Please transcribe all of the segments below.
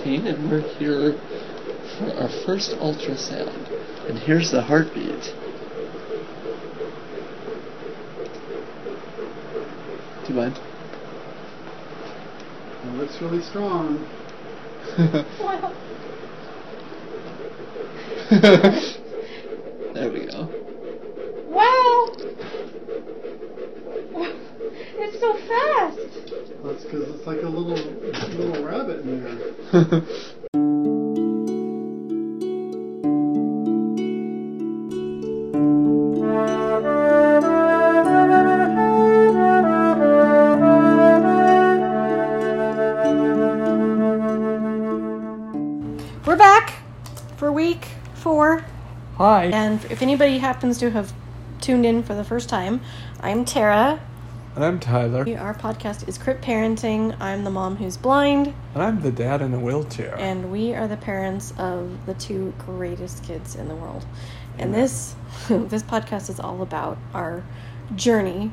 13, and we're here for our first ultrasound. And here's the heartbeat. Do you mind? It looks really strong. Wow. there we go. Wow. It's so fast. That's because it's like a little little rabbit in there. We're back for week four. Hi. And if anybody happens to have tuned in for the first time, I'm Tara. And I'm Tyler. Our podcast is Crip Parenting. I'm the mom who's blind, And I'm the dad in a wheelchair. and we are the parents of the two greatest kids in the world. And this this podcast is all about our journey.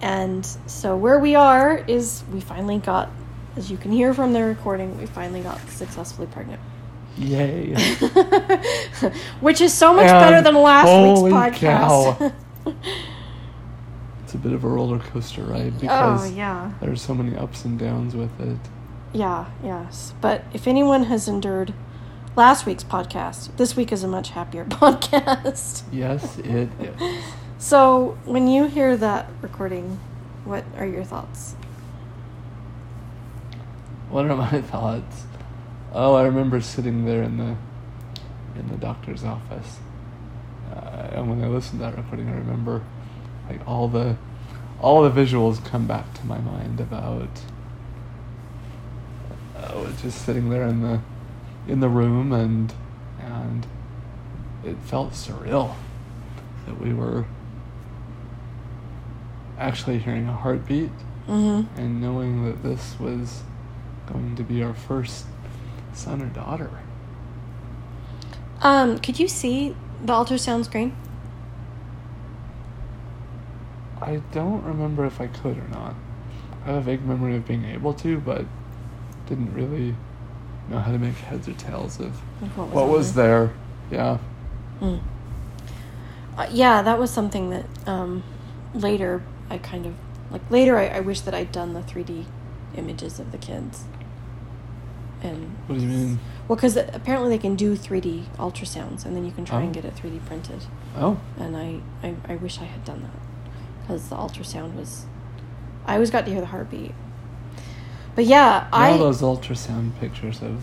And so where we are is we finally got as you can hear from the recording, we finally got successfully pregnant. Yay. Which is so much And better than last holy week's podcast. cow. bit of a roller coaster ride oh because yeah. there's so many ups and downs with it. Yeah, yes. But if anyone has endured last week's podcast, this week is a much happier podcast. Yes, it is. So, when you hear that recording, what are your thoughts? What are my thoughts? Oh, I remember sitting there in the in the doctor's office, uh, and when I listened to that recording, I remember like all the all the visuals come back to my mind about oh, just sitting there in the in the room, and and it felt surreal that we were actually hearing a heartbeat Mm-hmm. and knowing that this was going to be our first son or daughter. Um, could you see the ultrasound screen? I don't remember if I could or not. I have a vague memory of being able to, but didn't really know how to make heads or tails of Like, what was what was there. Yeah. Mm. Uh, yeah, that was something that um, later I kind of like later I, I wish that I'd done the 3D images of the kids. And What do you mean? well, because apparently they can do 3D ultrasounds, and then you can try and Oh. get it 3D printed. Oh, And I, I, I wish I had done that because the ultrasound was. I always got to hear the heartbeat. But yeah, I. all those ultrasound pictures of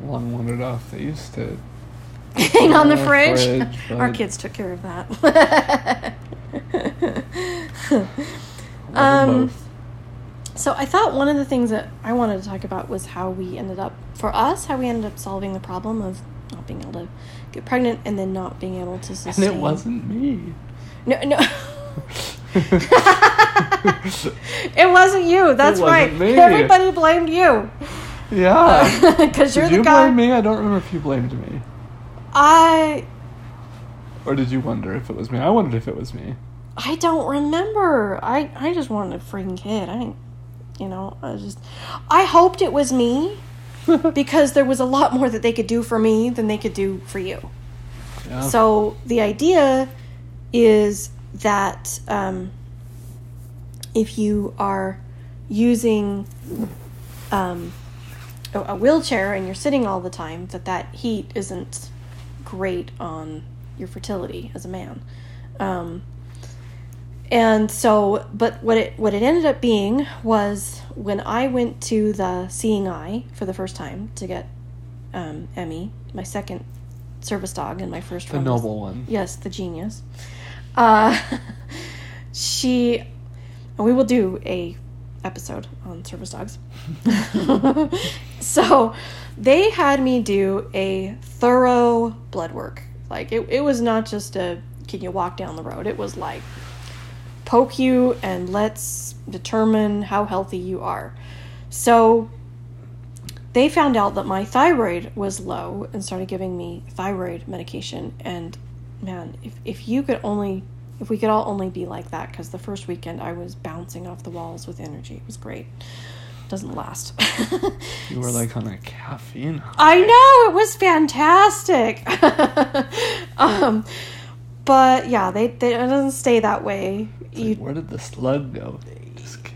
one wandered off. They used to hang on the fridge. fridge, Our kids took care of that. Um, both. so I thought one of the things that I wanted to talk about was how we ended up, for us, how we ended up solving the problem of not being able to get pregnant and then not being able to sustain. And it wasn't me. No, no. It wasn't you. That's It right. wasn't me. Everybody blamed you Yeah. Uh, because you're Did the you guy. blame me? I don't remember if you blamed me. I Or did you wonder if it was me? I wondered if it was me. I don't remember. I I just wanted a freaking kid. I didn't, you know. I just. I hoped it was me because there was a lot more that they could do for me than they could do for you. Yeah. So the idea is that um, if you are using um, a, wheelchair and you're sitting all the time, that that heat isn't great on your fertility as a man. Um, and so, but what it what it ended up being was when I went to the seeing eye for the first time to get um, Emmy, my second service dog, and my first the one was- noble one. Yes, the genius. Uh, she, and we will do a episode on service dogs. so, they had me do a thorough blood work. Like it, it was not just a can you walk down the road. It was like poke you and let's determine how healthy you are. So they found out that my thyroid was low and started giving me thyroid medication and man if, if you could only if we could all only be like that because the first weekend i was bouncing off the walls with energy it was great doesn't last. You were like on a caffeine. high. I know it was fantastic. um, but yeah, they, they it doesn't stay that way. You Where did the slug go?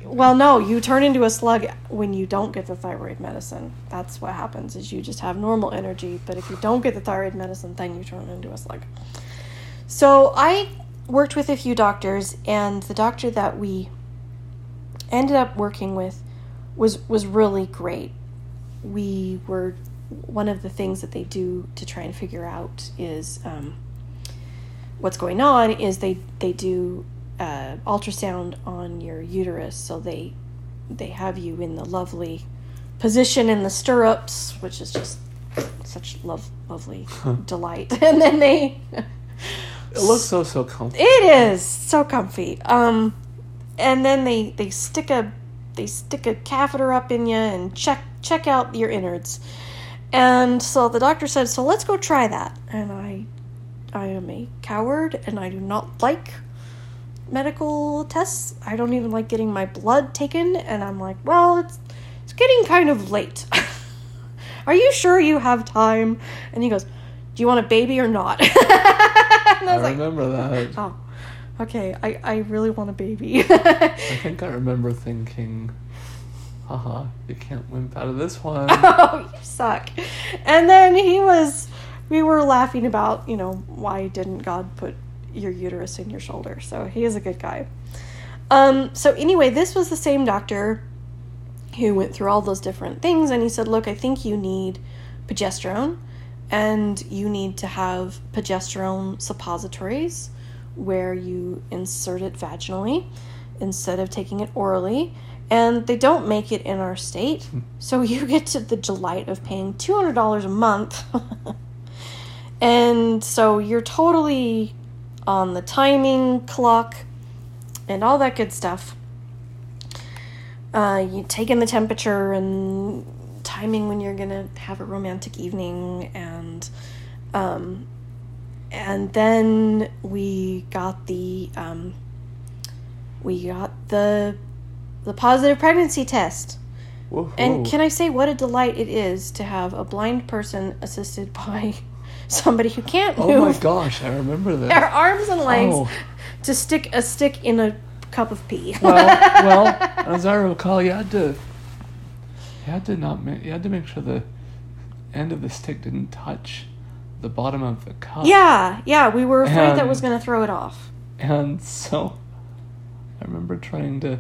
Well, no, you turn into a slug when you don't get the thyroid medicine. That's what happens. Is you just have normal energy, but if you don't get the thyroid medicine, then you turn into a slug. So I worked with a few doctors, and the doctor that we ended up working with was was really great. We were one of the things that they do to try and figure out is um, what's going on is they they do uh, ultrasound on your uterus, so they they have you in the lovely position in the stirrups, which is just such love lovely delight, and then they. It looks so so comfortable. It is so comfy. Um, and then they they stick a they stick a catheter up in you and check check out your innards. And so the doctor said, "So let's go try that." And I I am a coward and I do not like medical tests. I don't even like getting my blood taken and I'm like, "Well, it's it's getting kind of late. Are you sure you have time?" And he goes, "Do you want a baby or not?" and I I was like, remember that. Oh, okay. I, I really want a baby. I think I remember thinking, haha, you can't wimp out of this one. oh, you suck. And then he was, we were laughing about, you know, why didn't God put your uterus in your shoulder? So he is a good guy. Um, so anyway, this was the same doctor who went through all those different things, and he said, look, I think you need progesterone, and you need to have progesterone suppositories where you insert it vaginally instead of taking it orally. And they don't make it in our state, so you get to the delight of paying $200 a month. and so you're totally on the timing clock and all that good stuff. Uh, you taking the temperature and timing when you're gonna have a romantic evening and um, and then we got the um, we got the the positive pregnancy test and can I say what a delight it is to have a blind person assisted by somebody who can't oh my gosh, I remember that their arms and legs Oh. to stick a stick in a cup of pee. well, well, as I recall, you had to, you had to not, ma- you had to make sure the end of the stick didn't touch the bottom of the cup. yeah, yeah, we were afraid that was going to throw it off. And so, I remember trying to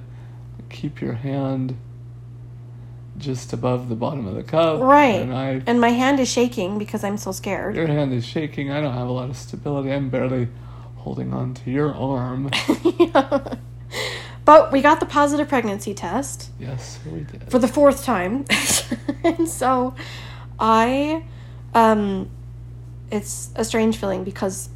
keep your hand just above the bottom of the cup. Right. And I, And my hand is shaking because I'm so scared. your hand is shaking. I don't have a lot of stability. I'm barely holding on to your arm. But we got the positive pregnancy test yes, we did. for the fourth time. and so I um it's a strange feeling because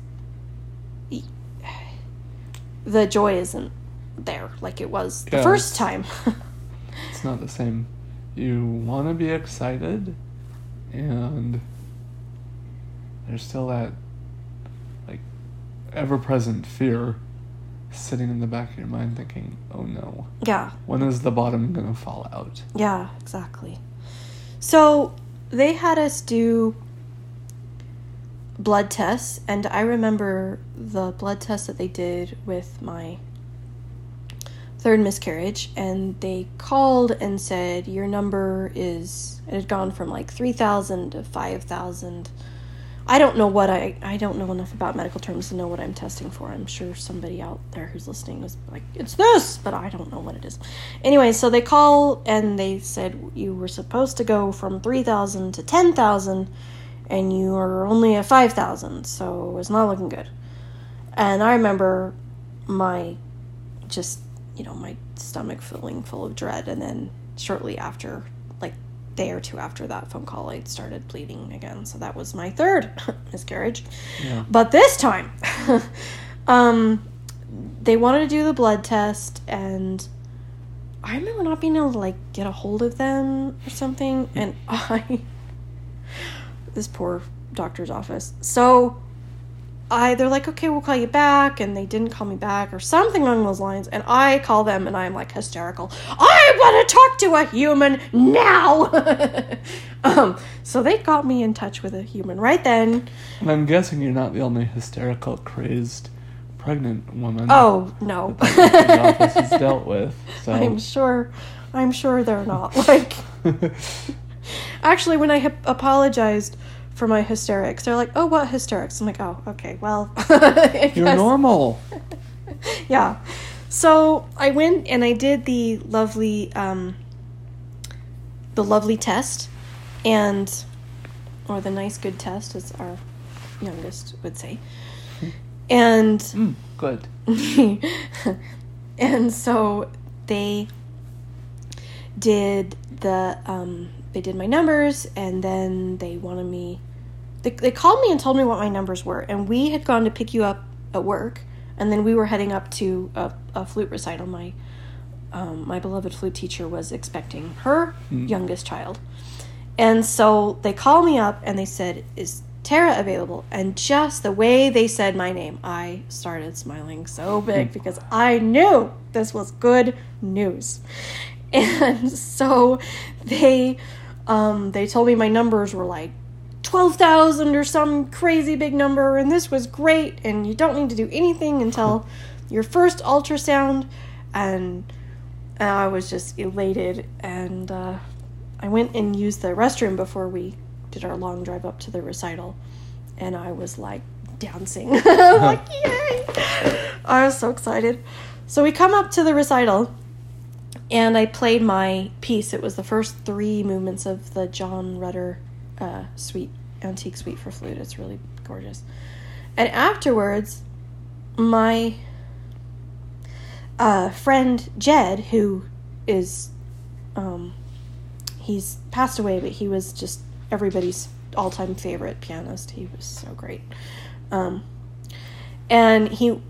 the joy isn't there like it was the Yeah, first time. it's not the same. You want to be excited, and there's still that like ever-present fear sitting in the back of your mind, thinking, "Oh no, yeah. when is the bottom gonna fall out?" Yeah, exactly. So they had us do blood tests, and I remember the blood test that they did with my third miscarriage, and they called and said, Your number is, it had gone from like 3,000 to 5,000. I don't know what I, I don't know enough about medical terms to know what I'm testing for. I'm sure somebody out there who's listening is like, it's this, but I don't know what it is. Anyway, so they call and they said you were supposed to go from 3,000 to 10,000 and you are only at 5,000, so it's not looking good. And I remember my just, you know, my stomach feeling full of dread. And then shortly after, day or two after that phone call, I started bleeding again. So that was my third miscarriage. Yeah. But this time, um, they wanted to do the blood test, and I remember not being able to like get a hold of them or something, and I, this poor doctor's office. So I they're like, okay, we'll call you back, and they didn't call me back or something along those lines. And I call them, and I'm like hysterical. I want to talk to a human now. um, so they got me in touch with a human right then. And I'm guessing you're not the only hysterical, crazed, pregnant woman. Oh no, the office has dealt with. So I'm sure. I'm sure they're not like. Actually, when I apologized for my hysterics, they're like, "Oh, what hysterics?" I'm like, "Oh, okay, well." You're normal. yeah. So I went and I did the lovely, um, the lovely test, and or the nice good test, as our youngest would say, and Mm, good. and so they did the um, they did my numbers and then they wanted me they, they called me and told me what my numbers were and we had gone to pick you up at work and then we were heading up to a, a flute recital. My um, my beloved flute teacher was expecting her youngest child. And so they called me up and they said is Tara available? And just the way they said my name I started smiling so big because I knew this was good news. And so they um, they told me my numbers were like 12,000 or some crazy big number and this was great and you don't need to do anything until your first ultrasound. And I was just elated and uh, I went and used the restroom before we did our long drive up to the recital and I was like dancing. Like yay! I was so excited. So we come up to the recital and I played my piece. It was the first three movements of the John Rutter uh, suite, antique suite for flute. It's really gorgeous. And afterwards, my uh, friend Jed, who is, um, he's passed away, but he was just everybody's all-time favorite pianist. He was so great. Um, and he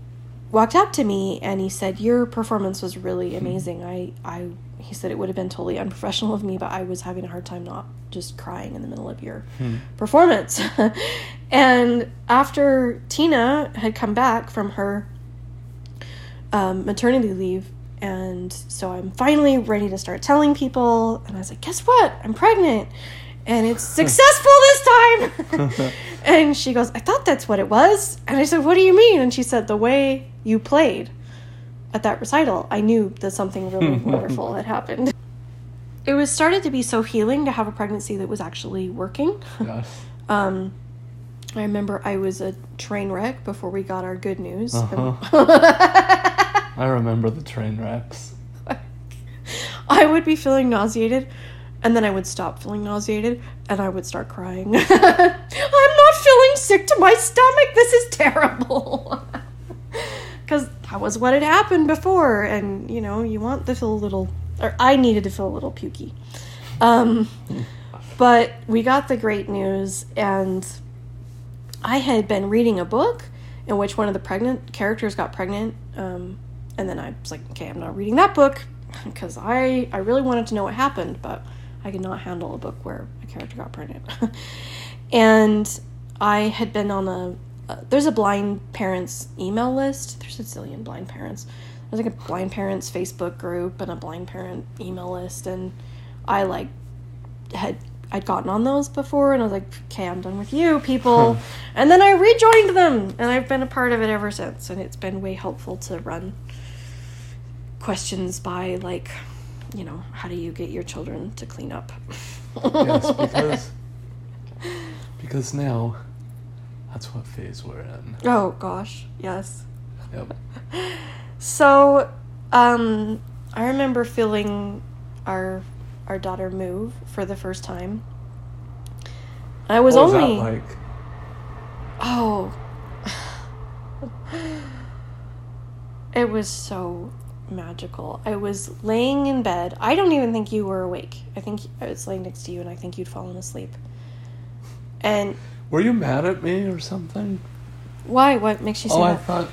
walked up to me and he said, "Your performance was really amazing. I, I." He said it would have been totally unprofessional of me, but I was having a hard time not just crying in the middle of your performance. and after Tina had come back from her um, maternity leave, and so I'm finally ready to start telling people, and I was like, "Guess what? I'm pregnant." And it's successful this time. and she goes, I thought that's what it was. And I said, What do you mean? And she said, The way you played at that recital, I knew that something really wonderful had happened. It was started to be so healing to have a pregnancy that was actually working. Yes. Um, I remember I was a train wreck before we got our good news. Uh-huh. I remember the train wrecks. I would be feeling nauseated, and then I would stop feeling nauseated, and I would start crying. I'm not feeling sick to my stomach. This is terrible. That was what had happened before, and you know, you want to feel a little, or I needed to feel a little pukey. Um, but we got the great news, and I had been reading a book in which one of the pregnant characters got pregnant. Um, and then I was like, okay, I'm not reading that book because I, I really wanted to know what happened, but I could not handle a book where a character got pregnant. and I had been on a, uh, there's a blind parents email list. There's a zillion blind parents. There's like a blind parents Facebook group and a blind parent email list. And I like had I'd gotten on those before, and I was like, "Okay, I'm done with you, people." and then I rejoined them, and I've been a part of it ever since. And it's been way helpful to run questions by like, you know, how do you get your children to clean up? Yes, because because now that's what phase we're in. oh gosh, yes. Yep. So, um, I remember feeling our our daughter move for the first time. I was was only like? Oh. it was so magical. I was laying in bed. I don't even think you were awake. I think I was laying next to you and I think you'd fallen asleep. And Were you mad at me or something? why? What makes you say Oh, I thought.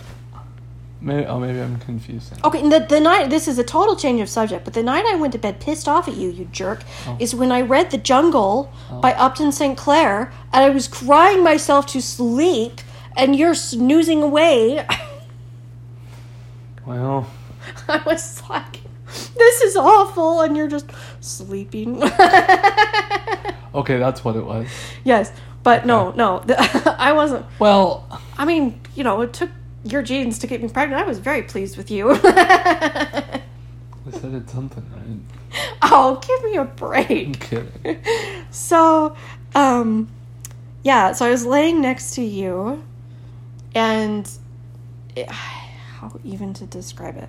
Maybe. Oh, maybe I'm confusing. Okay, the, the night, this is a total change of subject, but the night I went to bed pissed off at you, you jerk, Oh. is when I read The Jungle oh. by Upton Sinclair, and I was crying myself to sleep, and you're snoozing away. Well, I was like, this is awful, and you're just sleeping. okay, that's what it was. yes, but no, no, I wasn't. Well, I mean, you know, it took your genes to get me pregnant. I was very pleased with you. I said it's something, right? oh, give me a I'm break. kidding. So, um, yeah, so I was laying next to you, and it, how even to describe it?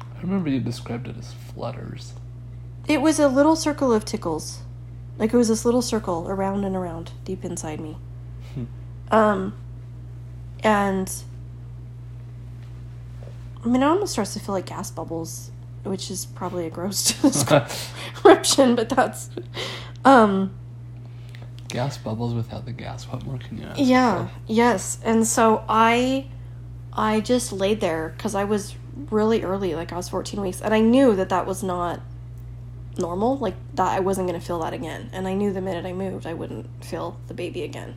I remember you described it as flutters. It was a little circle of tickles. Like it was this little circle around and around deep inside me. Hmm. Um, and I mean, it almost starts to feel like gas bubbles, which is probably a gross description, but that's, um, gas bubbles without the gas. What more can you ask? yeah, for? yes. And so I, I just laid there because I was really early, like I was 14 weeks, and I knew that that was not normal, like that I wasn't going to feel that again. And I knew the minute I moved, I wouldn't feel the baby again.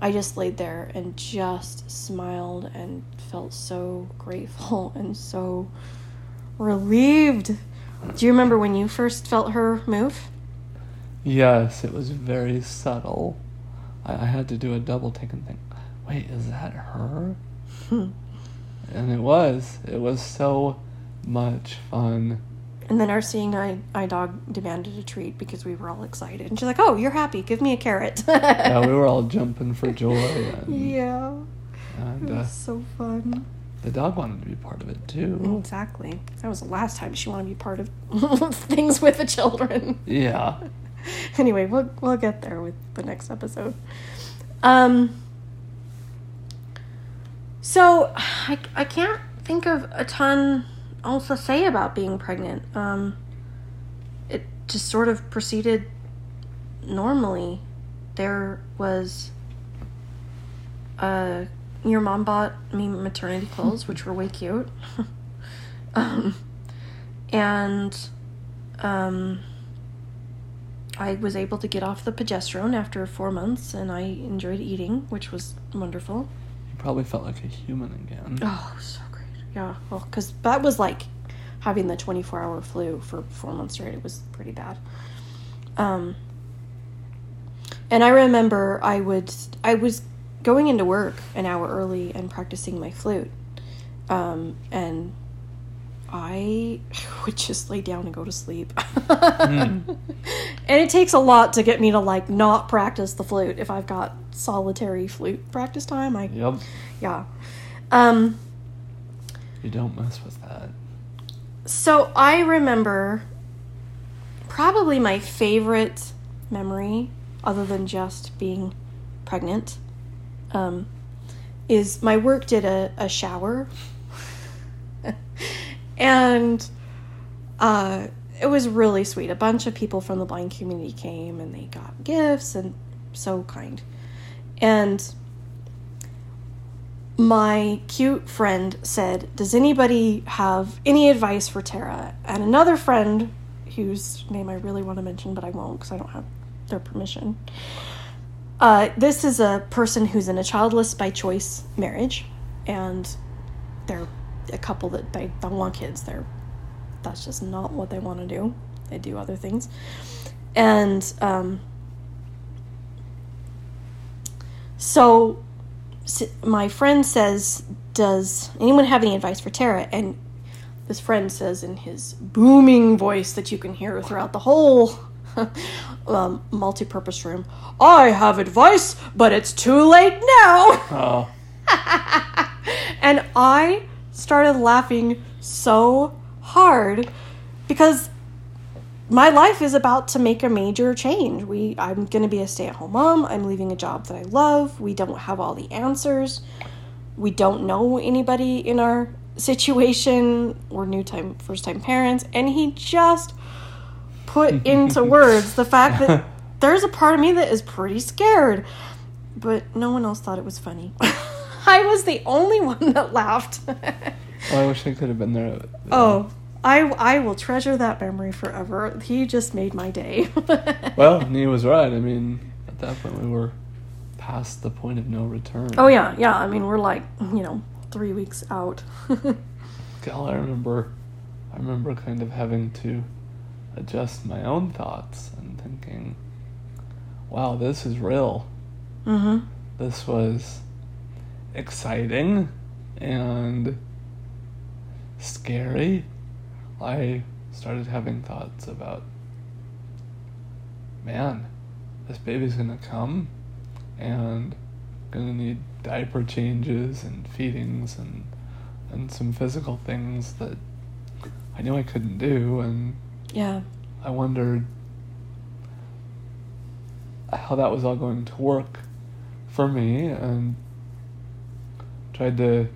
I just laid there and just smiled and felt so grateful and so relieved. Do you remember when you first felt her move? Yes, it was very subtle. I, I had to do a double take and think, wait, is that her? Hmm. And it was. It was so much fun. And then our seeing eye, eye dog demanded a treat because we were all excited. And she's like, Oh, you're happy. Give me a carrot. Yeah, we were all jumping for joy. And, Yeah. and It uh, was so fun. the dog wanted to be part of it too. Exactly. That was the last time she wanted to be part of things with the children. Yeah. anyway, we'll we'll get there with the next episode. Um. So I I can't think of a ton else to say about being pregnant. Um. It just sort of proceeded normally. There was. Uh, your mom bought me maternity clothes, which were way cute. um, and um, I was able to get off the progesterone after four months, and I enjoyed eating, which was wonderful. You probably felt like a human again. Oh, so. Yeah, well, because that was like having the 24 hour flu for four months straight. It was pretty bad. Um, and I remember I would, I was going into work an hour early and practicing my flute. Um, and I would just lay down and go to sleep. And it takes a lot to get me to like not practice the flute if I've got solitary flute practice time. I Yep. yeah. Um You don't mess with that. so I remember probably my favorite memory other than just being pregnant um is my work did a, a shower and uh, it was really sweet. A bunch of people from the blind community came and they got gifts and so kind. And my cute friend said, Does anybody have any advice for Tara? And another friend, whose name I really want to mention, but I won't because I don't have their permission. Uh, this is a person who's in a childless by choice marriage, and they're a couple that they don't want kids. They're that's just not what they want to do. They do other things, and um, so my friend says, "Does anyone have any advice for Tara?" And this friend says in his booming voice that you can hear throughout the whole um, multi-purpose room, "I have advice, but it's too late now." Oh, and I started laughing so hard because my life is about to make a major change. We I'm going to be a stay-at-home mom. I'm leaving a job that I love. We don't have all the answers. We don't know anybody in our situation. We're new time first time parents and he just put into words the fact that there's a part of me that is pretty scared. But no one else thought it was funny. I was the only one that laughed. oh, I wish I could have been there. oh, I I will treasure that memory forever. He just made my day. Well, he was right. I mean, at that point, we were past the point of no return. Oh yeah, yeah. I mean, we're like, you know, three weeks out. God, I remember, I remember kind of having to adjust my own thoughts and thinking, wow, this is real. mm-hmm. This was exciting and scary. I started having thoughts about, man, this baby's gonna come and gonna need diaper changes and feedings and and some physical things that I knew I couldn't do and Yeah. I wondered how that was all going to work for me and tried to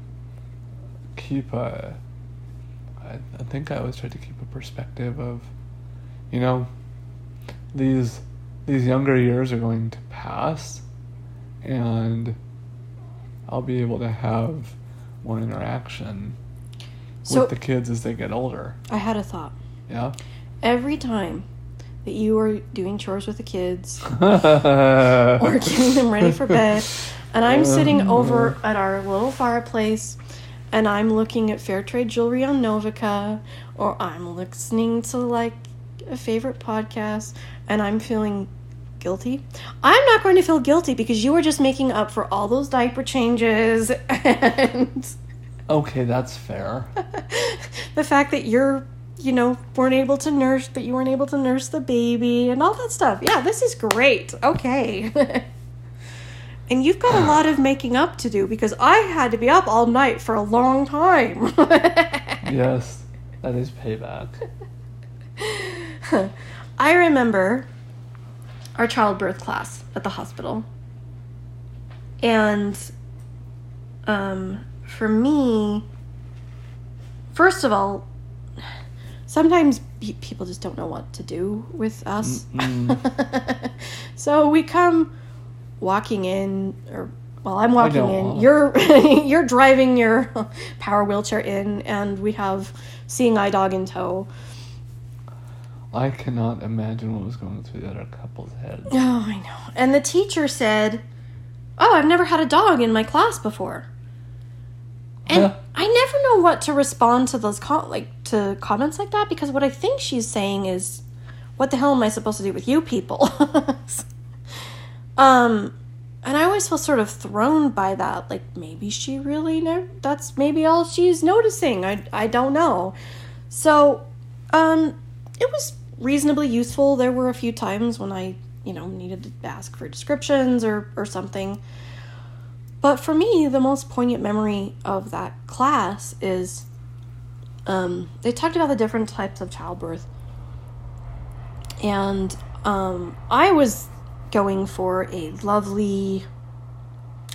keep a I, I think I always try to keep a perspective of you know these these younger years are going to pass and I'll be able to have more interaction So with the kids as they get older. I had a thought. Yeah. Every time that you are doing chores with the kids or or getting them ready for bed, and I'm sitting over at our little fireplace and I'm looking at fair trade jewelry on Novica, or I'm listening to like a favorite podcast and I'm feeling guilty. I'm not going to feel guilty because you were just making up for all those diaper changes and Okay, that's fair. the fact that you're you know weren't able to nurse that you weren't able to nurse the baby and all that stuff yeah this is great okay and you've got a lot of making up to do because i had to be up all night for a long time. Yes, that is payback. i remember our childbirth class at the hospital. And um, for me first of all sometimes people just don't know what to do with us. So we come walking in or well i'm walking in you're you're driving your power wheelchair in and we have seeing eye dog in tow I cannot imagine what was going through the other couple's heads. Oh, I know. And the teacher said, "Oh, I've never had a dog in my class before." And Yeah. I never know what to respond to those com- like to comments like that because what I think she's saying is, "What the hell am I supposed to do with you people?" um, and I always feel sort of thrown by that. Like maybe she really never. That's maybe all she's noticing. I I don't know. So, um, it was reasonably useful. There were a few times when I, you know, needed to ask for descriptions or, or something. But for me, the most poignant memory of that class is um, they talked about the different types of childbirth. And um, I was going for a lovely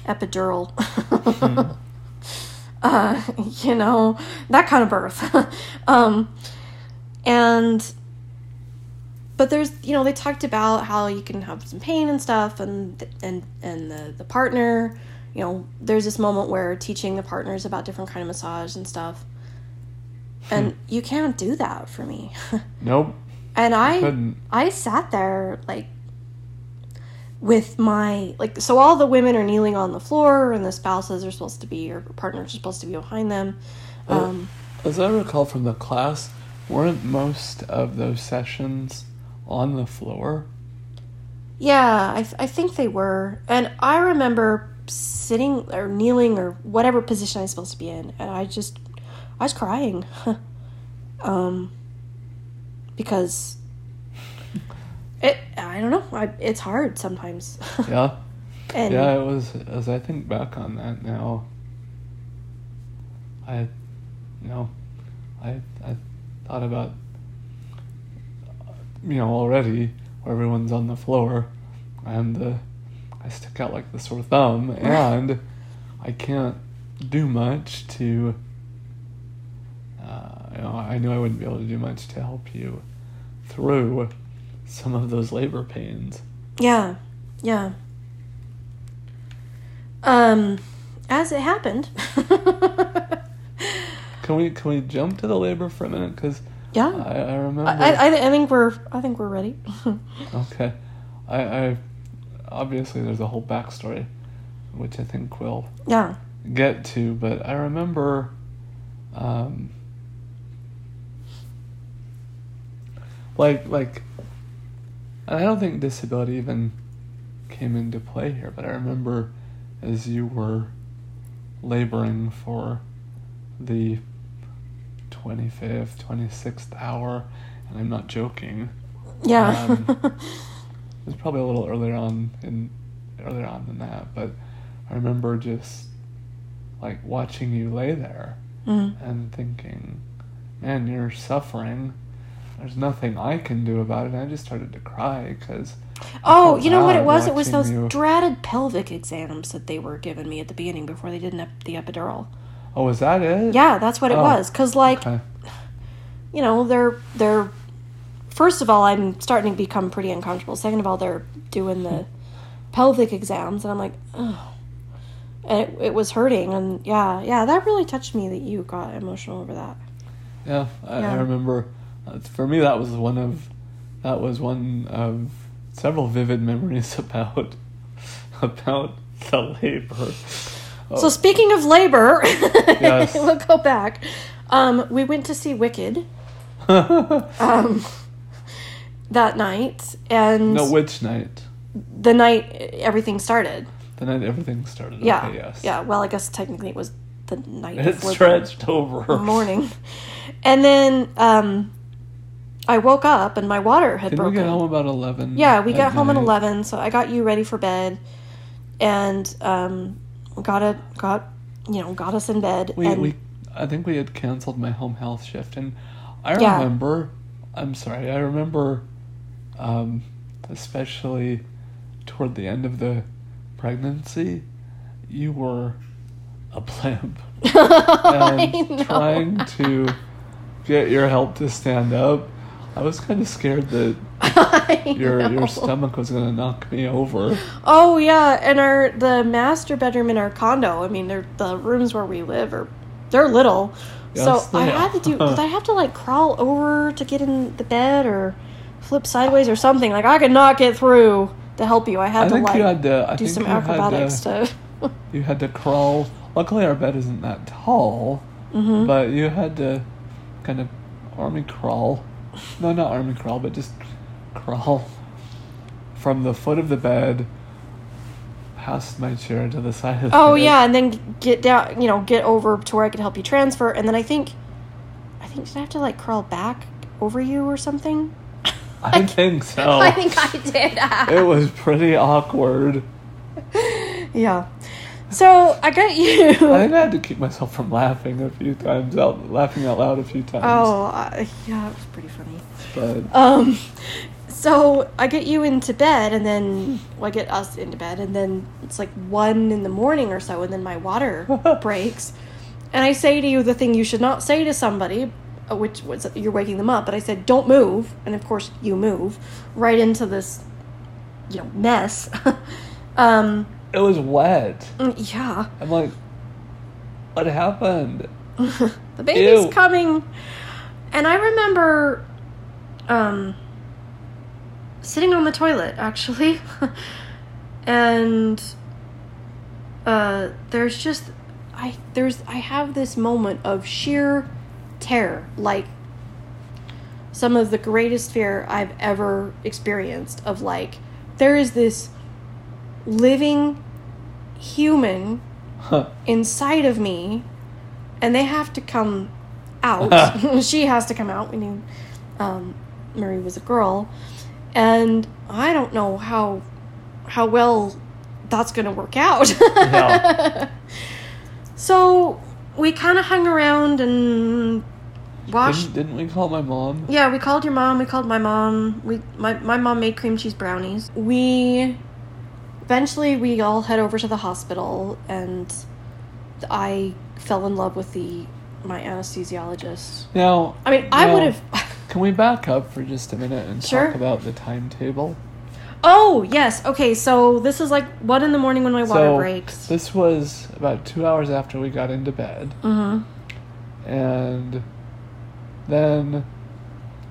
epidural. uh, you know, that kind of birth. um, and but there's you know they talked about how you can have some pain and stuff and and and the the partner you know there's this moment where teaching the partners about different kind of massage and stuff and you can't do that for me Nope. and i Couldn't. i sat there like with my like so all the women are kneeling on the floor and the spouses are supposed to be or partners are supposed to be behind them Oh. um As I recall from the class, weren't most of those sessions on the floor? Yeah, I, th- I think they were. And I remember sitting or kneeling or whatever position I was supposed to be in, and I just, I was crying. um, because I don't know, I, it's hard sometimes. Yeah. and yeah, it was. As I think back on that now, I, you know, I I thought about, you know, already where everyone's on the floor, and uh, I stick out like the sore thumb, and I can't do much to. Uh, you know, I knew I wouldn't be able to do much to help you through some of those labor pains. yeah, yeah. Um, as it happened. Can we can we jump to the labor for a minute? Because yeah. I, I remember. I, I, I think we're I think we're ready. okay, I, I obviously there's a whole backstory, which I think we'll Yeah. get to. But I remember, um, like like, I don't think disability even came into play here. But I remember, as you were laboring for the 25th, 26th hour, and I'm not joking. Yeah. Um, It was probably a little earlier on in earlier on than that, but I remember just like watching you lay there Mm. and thinking, "Man, you're suffering. There's nothing I can do about it." And I just started to cry because Oh, you know what it was? It was those you- dreaded pelvic exams that they were giving me at the beginning before they did the epidural. oh, was that it? Yeah, that's what it Oh, was. Cause like Okay. you know they're they're first of all i'm starting to become pretty uncomfortable second of all they're doing the pelvic exams and i'm like oh and it, it was hurting and yeah yeah that really touched me that you got emotional over that Yeah, I, Yeah. I remember. Uh, for me, that was one of that was one of several vivid memories about about the labor. so speaking of labor Yes. we'll go back um, we went to see wicked um, that night and no, which night? the night everything started The night everything started. yeah Okay, yes. yeah well i guess technically it was the night It stretched over. morning. And then um, I woke up and my water had Did we broken. get home about eleven? yeah, we got home at eleven, so I got you ready for bed, and um, got a got you know got us in bed. We, and we, I think we had canceled my home health shift, and I Yeah. remember. I'm sorry. I remember, um, especially toward the end of the pregnancy, you were a blimp I and know. trying to get your help to stand up. I was kind of scared that your know. your stomach was gonna knock me over. Oh yeah, and our the master bedroom in our condo. I mean, they're the rooms where we live are they're little. Yes, so I they had to do. Did I have to like crawl over to get in the bed or flip sideways or something? Like I could not get through to help you. I had I to like you had to. I do some acrobatics to, to. You had to crawl. Luckily, our bed isn't that tall, Mhm. but you had to kind of army crawl. No, not army crawl, but just crawl from the foot of the bed past my chair to the side of the Oh bed. yeah, and then get down. You know, get over to where I could help you transfer, and then I think, I think did I have to like crawl back over you or something? I think so. I think I did. Uh. it was pretty awkward. yeah. So I got you. I think I had to keep myself from laughing a few times, out laughing out loud a few times. Oh, uh, yeah, it was pretty funny. but Um, so I get you into bed, and then well, I get us into bed, and then it's like one in the morning or so, and then my water breaks, and I say to you the thing you should not say to somebody, uh, which was you're waking them up. But I said, "Don't move," and of course you move right into this, you know, mess. um, it was wet. mm, yeah, I'm like, what happened? the baby's Ew. coming and i remember um sitting on the toilet actually and uh there's just i there's i have this moment of sheer terror like some of the greatest fear i've ever experienced of like there is this living human inside of me and they have to come out. she has to come out. We knew um, Marie was a girl, and I don't know how how well that's going to work out. Yeah. so we kind of hung around and watched. Didn't, didn't we call my mom? Yeah, we called your mom. We called my mom. We my my mom made cream cheese brownies. We eventually we all head over to the hospital, and I fell in love with the my anesthesiologist. Now, I mean, I would have. Can we back up for just a minute and Sure. talk about the timetable? Oh yes. Okay. So this is like one in the morning when my water so breaks. this was about two hours after we got into bed, Mm-hmm. and then,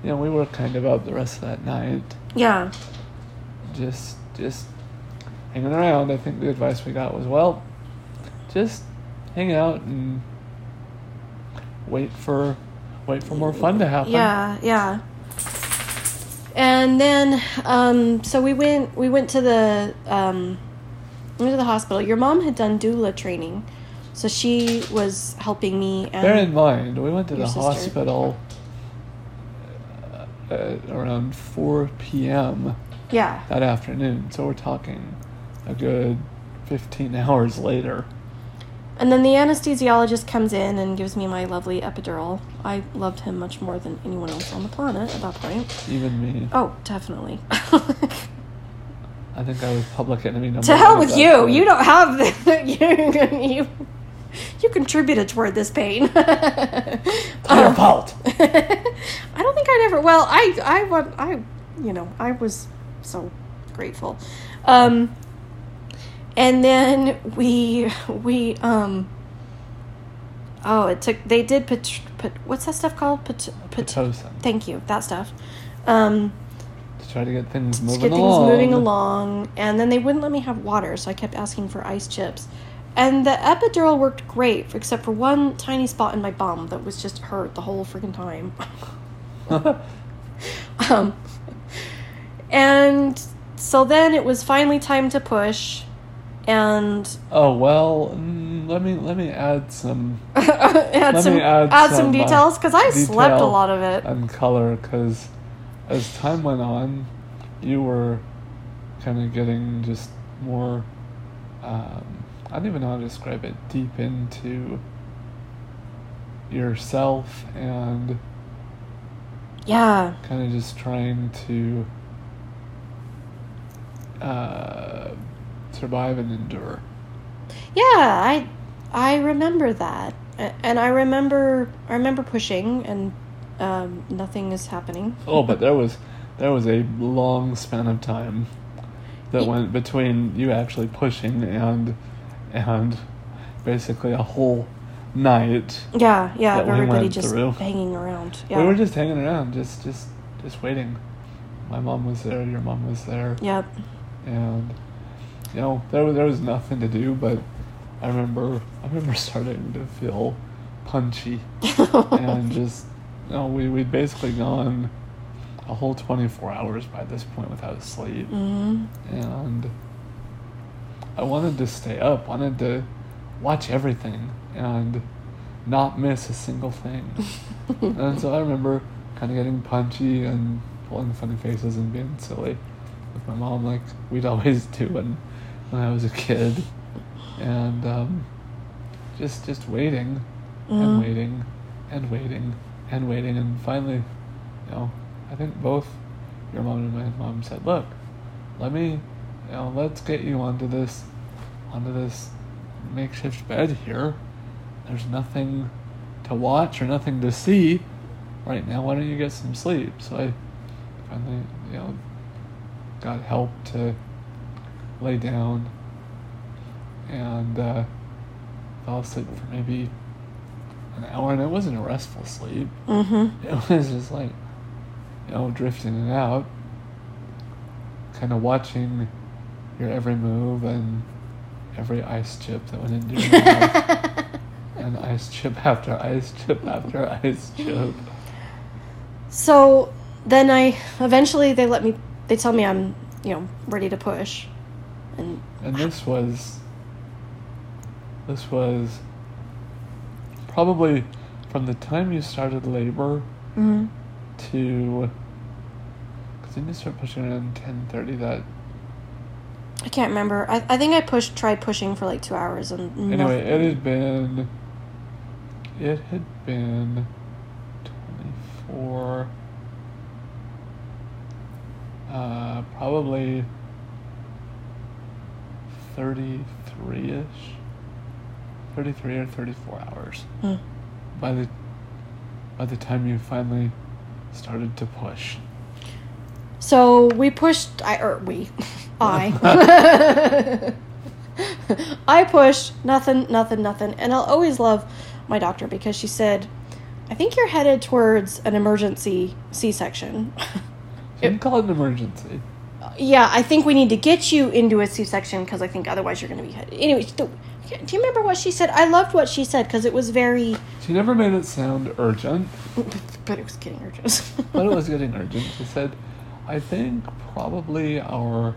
you know, we were kind of up the rest of that night, Yeah. just just hanging around. I think the advice we got was, well, just hang out and wait for wait for more fun to happen. Yeah, yeah. And then, um, so we went. We went to the um, went to the hospital. Your mom had done doula training, so she was helping me. And Bear in mind, we went to the sister. hospital uh, at around 4 p.m. yeah, that afternoon, so we're talking a good 15 hours later. and then the anesthesiologist comes in and gives me my lovely epidural. I loved him much more than anyone else on the planet at that point. Even me. Oh, definitely. I think I was public enemy number to hell with you. point. You don't have the you you you contributed toward this pain. It's your Um, fault. I don't think I'd ever. Well, I I want I you know I was so grateful. Um, and then we we um. Oh, it took. They did put, put what's that stuff called? Put, put. Thank you. That stuff. Um, To try to get things to moving get things along. moving along. And then they wouldn't let me have water, so I kept asking for ice chips. And the epidural worked great, except for one tiny spot in my bum that was just hurt the whole freaking time. um, and so then it was finally time to push, and oh well, mm, let me let me add some add some me add add some some, uh, details because I slept a lot of it. and color because as time went on, you were kind of getting just more. Um, I don't even know how to describe it. Deep into yourself and Yeah, kind of just trying to uh, survive and endure. Yeah, I I remember that, and I remember I remember pushing, and um, nothing is happening. Oh, but there was there was a long span of time that Ye- went between you actually pushing and and basically a whole night. Yeah, yeah, we everybody just through. hanging around. Yeah, We were just hanging around, just just just waiting. My mom was there. Your mom was there. Yep. and you know there was there was nothing to do but I remember I remember starting to feel punchy and just you know we we'd basically gone a whole 24 hours by this point without sleep. Hmm and I wanted to stay up wanted to watch everything and not miss a single thing. And so I remember kind of getting punchy and pulling funny faces and being silly with my mom, like we'd always do when, when I was a kid, and um, just just waiting and waiting and waiting and waiting, and finally, you know, I think both your mom and my mom said, "Look, let me, you know, let's get you onto this, onto this makeshift bed here. There's nothing to watch or nothing to see right now. Why don't you get some sleep?" So I finally, you know, got help to lay down and uh, fell asleep for maybe an hour, and it wasn't a restful sleep. hmm It was just like, you know, drifting in and out, kind of watching your every move and every ice chip that went into your mouth, and ice chip after ice chip after ice chip. So then I eventually they let me. They tell me I'm you know ready to push, and And this was this was probably from the time you started labor mhm. to because then you start pushing around ten thirty. That I can't remember. I, I think I pushed tried pushing for like two hours and anyway, it had been it had been twenty four. Uh, probably 33 ish. 33 or 34 hours. Hmm. by the by the time you finally started to push. So we pushed. I or we, I. I pushed nothing, nothing, nothing, and I'll always love my doctor because she said, "I think you're headed towards an emergency C-section." You can call it an emergency. Yeah, I think we need to get you into a C-section because I think otherwise you're going to be headed. Anyway, do you remember what she said? I loved what she said because it was very, She never made it sound urgent, but it was getting urgent. but it was getting urgent. She said, I think probably our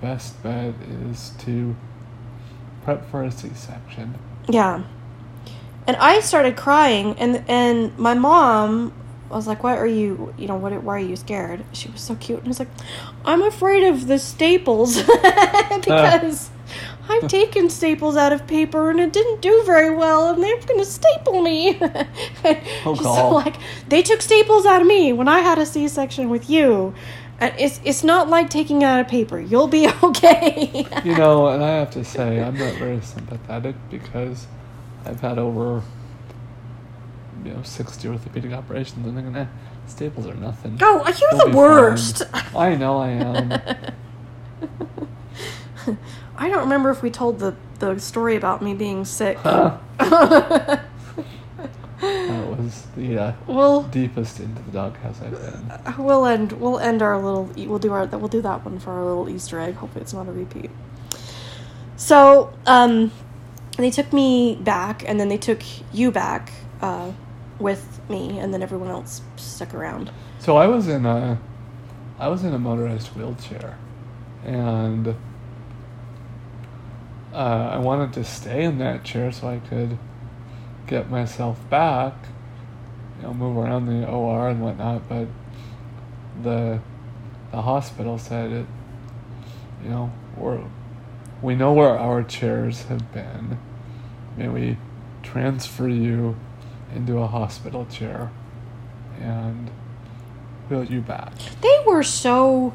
best bet is to prep for a C section. Yeah. And I started crying and and my mom was like, "Why are you, you know, what why are you scared?" She was so cute and I was like, "I'm afraid of the staples because I've taken staples out of paper and it didn't do very well and they're going to staple me." Oh, She's like, "They took staples out of me when I had a C-section with you." And it's it's not like taking out of paper. You'll be okay. You know, and I have to say, I'm not very sympathetic because I've had over, you know, 60 orthopedic operations and thinking, eh, staples are nothing. Oh, you're You'll the worst. I know I am. I don't remember if we told the, the story about me being sick. that was the uh, we'll deepest into the doghouse I've been. we'll end we'll end our little we'll do our we'll do that one for our little Easter egg. Hopefully it's not a repeat. So um, they took me back, and then they took you back uh, with me, and then everyone else stuck around. So I was in a, I was in a motorized wheelchair, and uh, I wanted to stay in that chair so I could get myself back, you know, move around the OR and whatnot. But the the hospital said it, you know, we're, we know where our chairs have been. May we transfer you into a hospital chair and wheel you back. They were so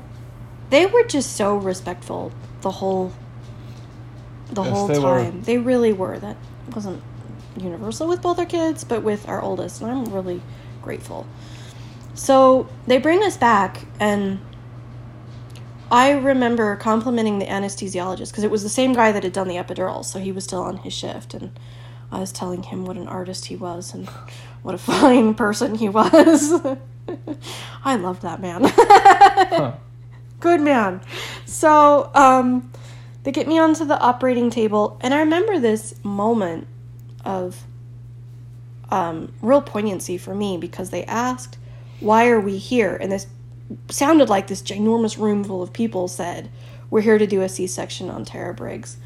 they were just so respectful the whole the Yes, whole they were. time. They really were. That wasn't universal with both our kids, but with our oldest, and I'm really grateful. So they bring us back, and I remember complimenting the anesthesiologist because it was the same guy that had done the epidural, so he was still on his shift, and I was telling him what an artist he was and what a fine person he was. I loved that man. Huh. Good man. So, um, they get me onto the operating table, and I remember this moment of um, real poignancy for me because they asked, Why are we here? And this sounded like this ginormous room full of people said, We're here to do a C section on Tara Briggs.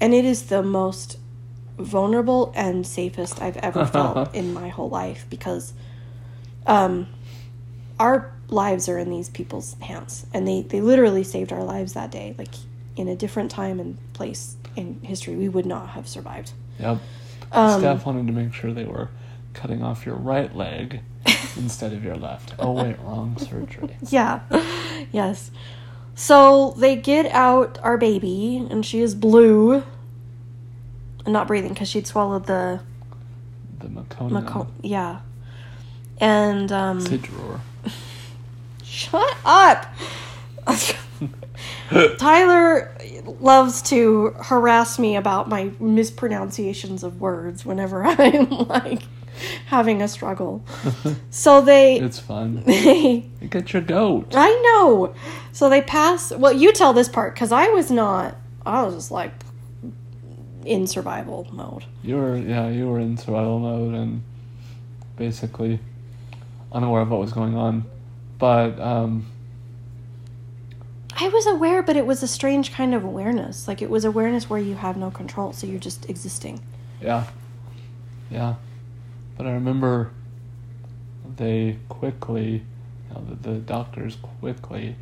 And it is the most vulnerable and safest I've ever felt in my whole life because um, our lives are in these people's hands and they, they literally saved our lives that day like in a different time and place in history we would not have survived Yep. Um, Staff wanted to make sure they were cutting off your right leg instead of your left. Oh wait, wrong surgery. yeah yes so they get out our baby and she is blue not breathing because she'd swallowed the The maco- yeah and um Sidroor. Shut up. Tyler loves to harass me about my mispronunciations of words whenever I'm like having a struggle. So they It's fun. they get your goat. I know. So they pass well you tell this part cuz I was not I was just like in survival mode. You were yeah, you were in survival mode and basically unaware of what was going on. But um I was aware but it was a strange kind of awareness. Like it was awareness where you have no control so you're just existing. Yeah. Yeah. But I remember they quickly, you know, the, the doctors quickly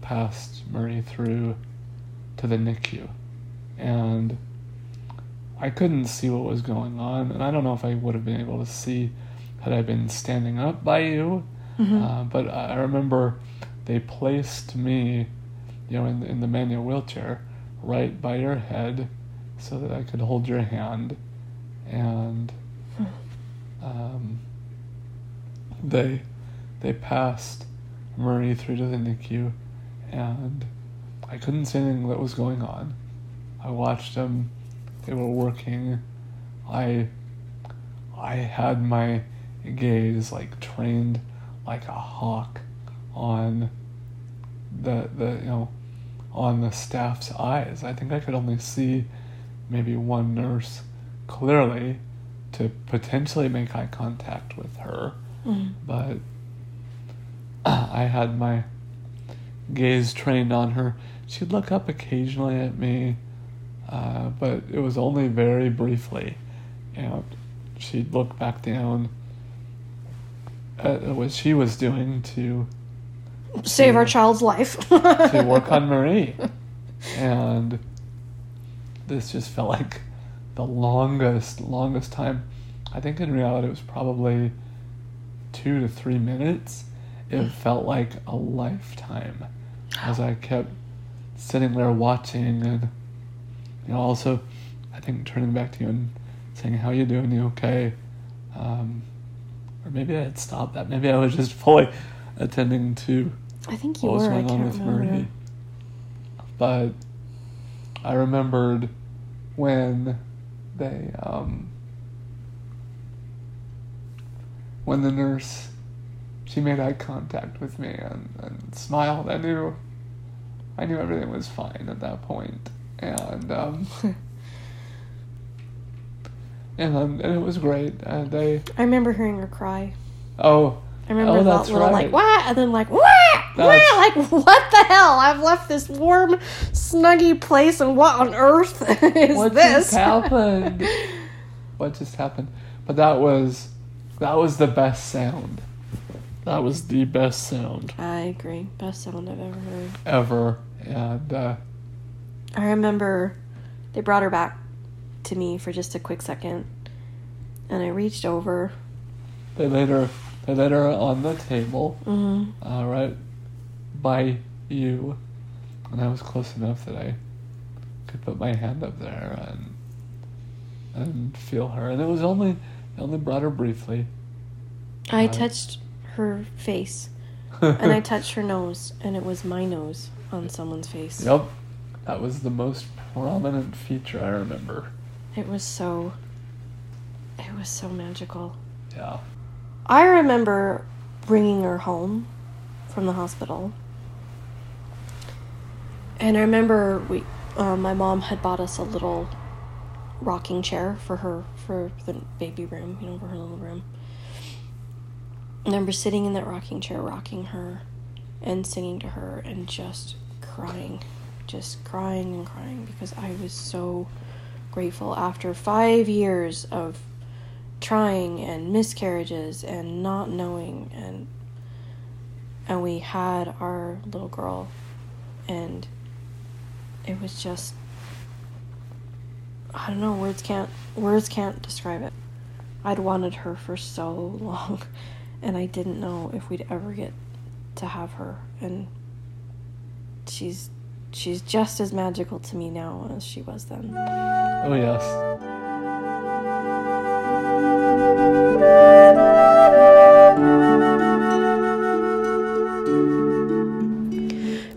passed Murray through to the NICU. And I couldn't see what was going on. And I don't know if I would have been able to see had I been standing up by you. Uh, but I remember they placed me, you know, in, in the manual wheelchair right by your head so that I could hold your hand. And um, they they passed Murray through to the NICU, and I couldn't see anything that was going on. I watched them; they were working. I I had my gaze like trained like a hawk on the the you know on the staff's eyes. I think I could only see maybe one nurse clearly to potentially make eye contact with her, Mm. but I had my gaze trained on her. She'd look up occasionally at me, uh, but it was only very briefly. And she'd look back down at what she was doing to Save our child's life. to work on Marie. And this just felt like the longest, longest time. I think in reality it was probably two to three minutes. It felt like a lifetime as I kept sitting there watching and you know also I think turning back to you and saying how you doing you okay um, or maybe I had stopped that maybe I was just fully attending to I think you what was were. I going on can't with remember. Marie. But I remembered when they um, when the nurse she made eye contact with me and, and smiled. I knew I knew everything was fine at that point. And um, and, um, and it was great. And they I remember hearing her cry. oh I remember Oh, that little right. like what, and then like what, what, like what the hell? I've left this warm, snuggy place, and what on earth is what this? just happened? what just happened? But that was that was the best sound. That was the best sound I agree. Best sound I've ever heard. ever. And uh, I remember they brought her back to me for just a quick second, and I reached over. they laid her they laid her on the table, hmm uh, right by you, and I was close enough that I could put my hand up there and and feel her. And it was only it only brought her briefly. I Uh, touched her face, and I touched her nose, and it was my nose on someone's face. Yep. That was the most prominent feature I remember. It was so. It was so magical. Yeah. I remember bringing her home from the hospital. And I remember we, uh, my mom had bought us a little rocking chair for her for the baby room, you know, for her little room. I remember sitting in that rocking chair, rocking her, and singing to her, and just crying, just crying and crying because I was so grateful after five years of trying and miscarriages and not knowing and and we had our little girl and it was just I don't know words can't words can't describe it. I'd wanted her for so long and I didn't know if we'd ever get to have her and she's she's just as magical to me now as she was then. Oh yes.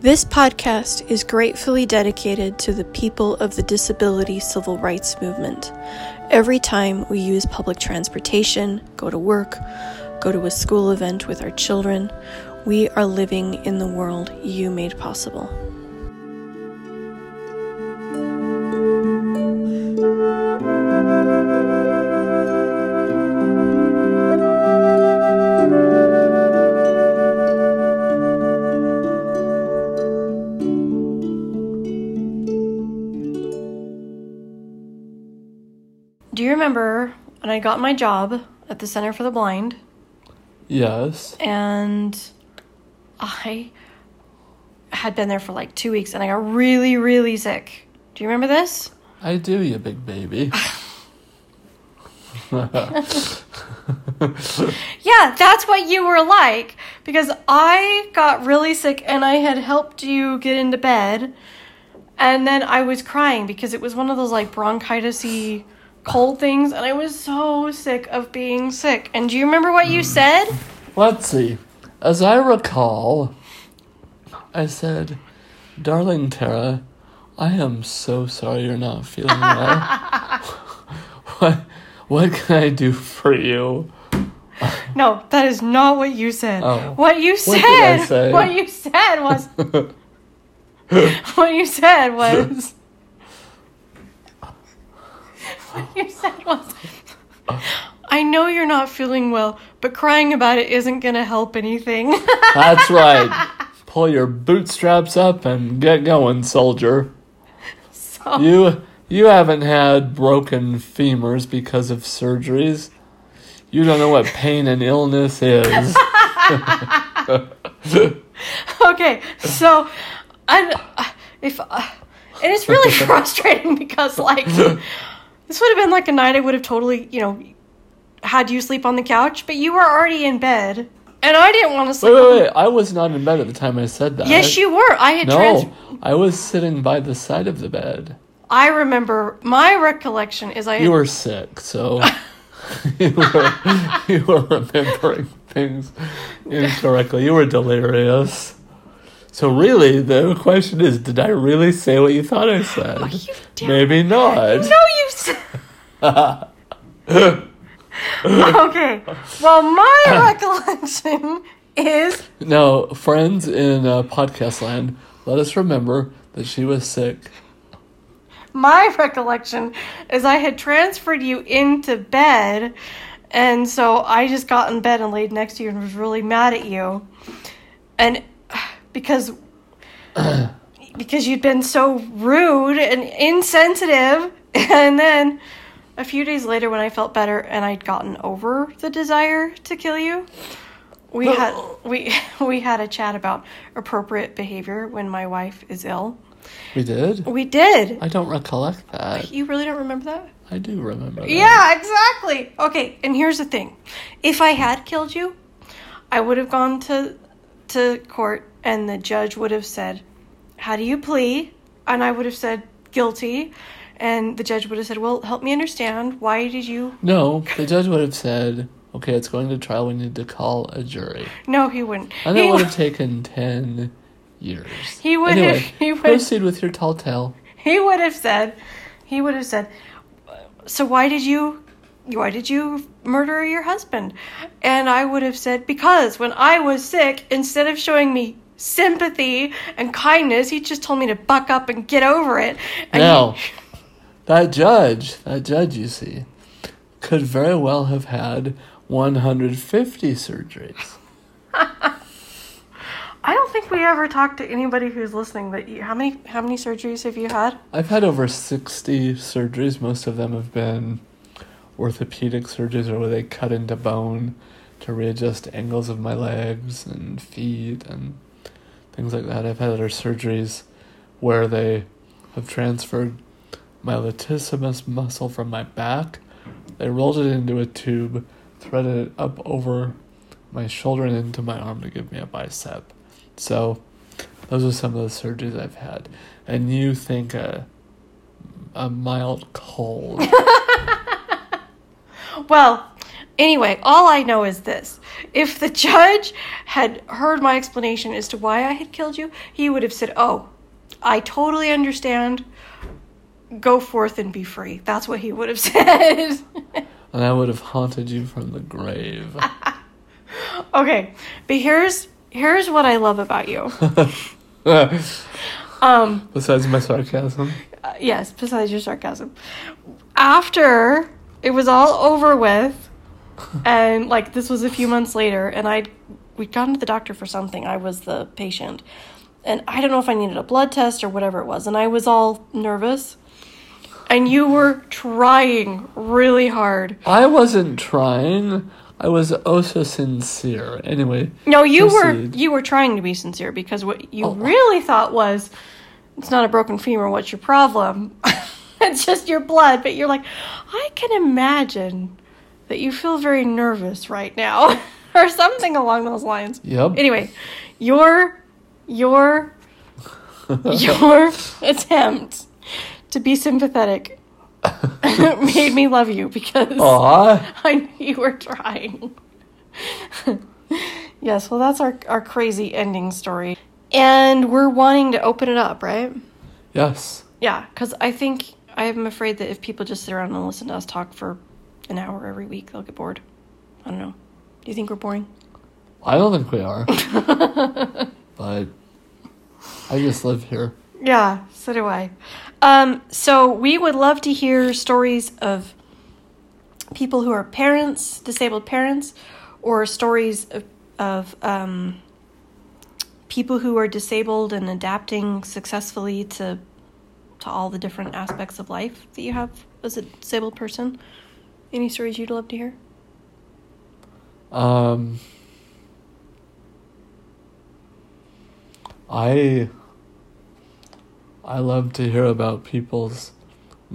This podcast is gratefully dedicated to the people of the disability civil rights movement. Every time we use public transportation, go to work, go to a school event with our children, we are living in the world you made possible. Remember when I got my job at the Center for the Blind Yes. and I had been there for like two weeks and I got really, really sick? Do you remember this? I do, you big baby. Yeah, that's what you were like because I got really sick and I had helped you get into bed and then I was crying because it was one of those like bronchitis cold things and I was so sick of being sick. And do you remember what you said? Let's see. As I recall, I said, Darling Tara, I am so sorry you're not feeling well. what, what can I do for you? No, that is not what you said. Oh. What you What said. did I say? What you said was. what you said was. What you said was. I know you're not feeling well, but crying about it isn't gonna help anything. That's right. Pull your bootstraps up and get going, soldier. so, You you haven't had broken femurs because of surgeries. You don't know what pain and illness is. okay, so, I, if, uh, and it's really frustrating because, like, this would have been like a night I would have totally, you know, had you sleep on the couch, but you were already in bed, and I didn't want to sleep. Wait, wait, wait. I was not in bed at the time I said that. Yes, you were. I had No, trans. I was sitting by the side of the bed. I remember my recollection is I. You were sick, so you were you were remembering things incorrectly. You were delirious. So really, the question is, did I really say what you thought I said? Oh, you did. Maybe not. No, you said. okay. Well, my recollection is Now, friends in uh, podcast land, let us remember that she was sick. my recollection is I had transferred you into bed, and so I just got in bed and laid next to you and was really mad at you, and because because you'd been so rude and insensitive, and then a few days later when I felt better and I'd gotten over the desire to kill you. We had we we had a chat about appropriate behavior when my wife is ill. We did? We did. I don't recollect that. You really don't remember that? I do remember that. Yeah, exactly. Okay, and here's the thing. If I had killed you, I would have gone to to court and the judge would have said, "How do you plea?" And I would have said guilty, and the judge would have said, "Well, help me understand. Why did you?" No, the judge would have said, okay, it's going to trial. We need to call a jury. No, he wouldn't. And it would would have taken 10 years. He would anyway, have- he would- proceed with your tall tale. he would have said, he would have said, "So why did you?" Why did you murder your husband? And I would have said, because when I was sick, instead of showing me sympathy and kindness, he just told me to buck up and get over it. And Now, he- that judge, that judge, you see, could very well have had 150 surgeries. I don't think we ever talked to anybody who's listening. That you, how many how many surgeries have you had? I've had over 60 surgeries. Most of them have been orthopedic surgeries where they cut into bone to readjust angles of my legs and feet and things like that. I've had other surgeries where they have transferred my latissimus muscle from my back. They rolled it into a tube, threaded it up over my shoulder and into my arm to give me a bicep. So, those are some of the surgeries I've had. And you think a a mild cold. Well, anyway, all I know is this. If the judge had heard my explanation as to why I had killed you, he would have said, Oh, I totally understand. Go forth and be free. That's what he would have said. and I would have haunted you from the grave. okay, but here's here's what I love about you. Um, Besides my sarcasm. uh, yes, besides your sarcasm. After it was all over with, and like this was a few months later, and I'd we'd gone to the doctor for something. I was the patient, and I don't know if I needed a blood test or whatever it was, and I was all nervous. And you were trying really hard. I wasn't trying. I was oh so sincere. Anyway, No, you Proceed. were you were trying to be sincere because what you Oh. really thought was it's not a broken femur, what's your problem? it's just your blood, but you're like, I can imagine that you feel very nervous right now or something along those lines. yep. Anyway, your your your attempt to be sympathetic made me love you because Aw. I knew you were trying. yes, well, that's our, our crazy ending story. And we're wanting to open it up, right? Yes. Yeah, because I think I'm afraid that if people just sit around and listen to us talk for an hour every week, they'll get bored. I don't know. Do you think we're boring? I don't think we are. but I just live here. Yeah, so do I. Um, so we would love to hear stories of people who are parents, disabled parents, or stories of, of um, people who are disabled and adapting successfully to to all the different aspects of life that you have as a disabled person. Any stories you'd love to hear? Um, I I love to hear about people's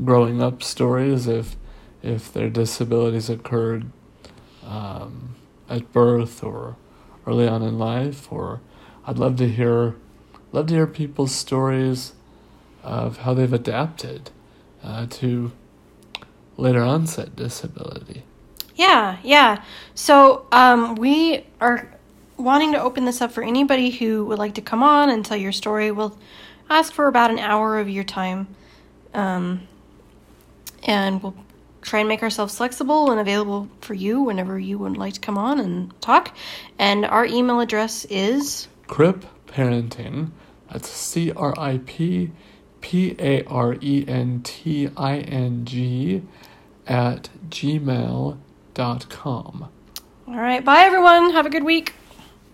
growing up stories if if their disabilities occurred um, at birth or early on in life or I'd love to hear love to hear people's stories of how they've adapted uh, to later onset disability. Yeah, yeah. So um, we are wanting to open this up for anybody who would like to come on and tell your story. We'll ask for about an hour of your time. Um, and we'll try and make ourselves flexible and available for you whenever you would like to come on and talk. And our email address is Crip Parenting. That's C R I P P A R E N T I N G at gmail.com. all right. Bye, everyone. Have a good week.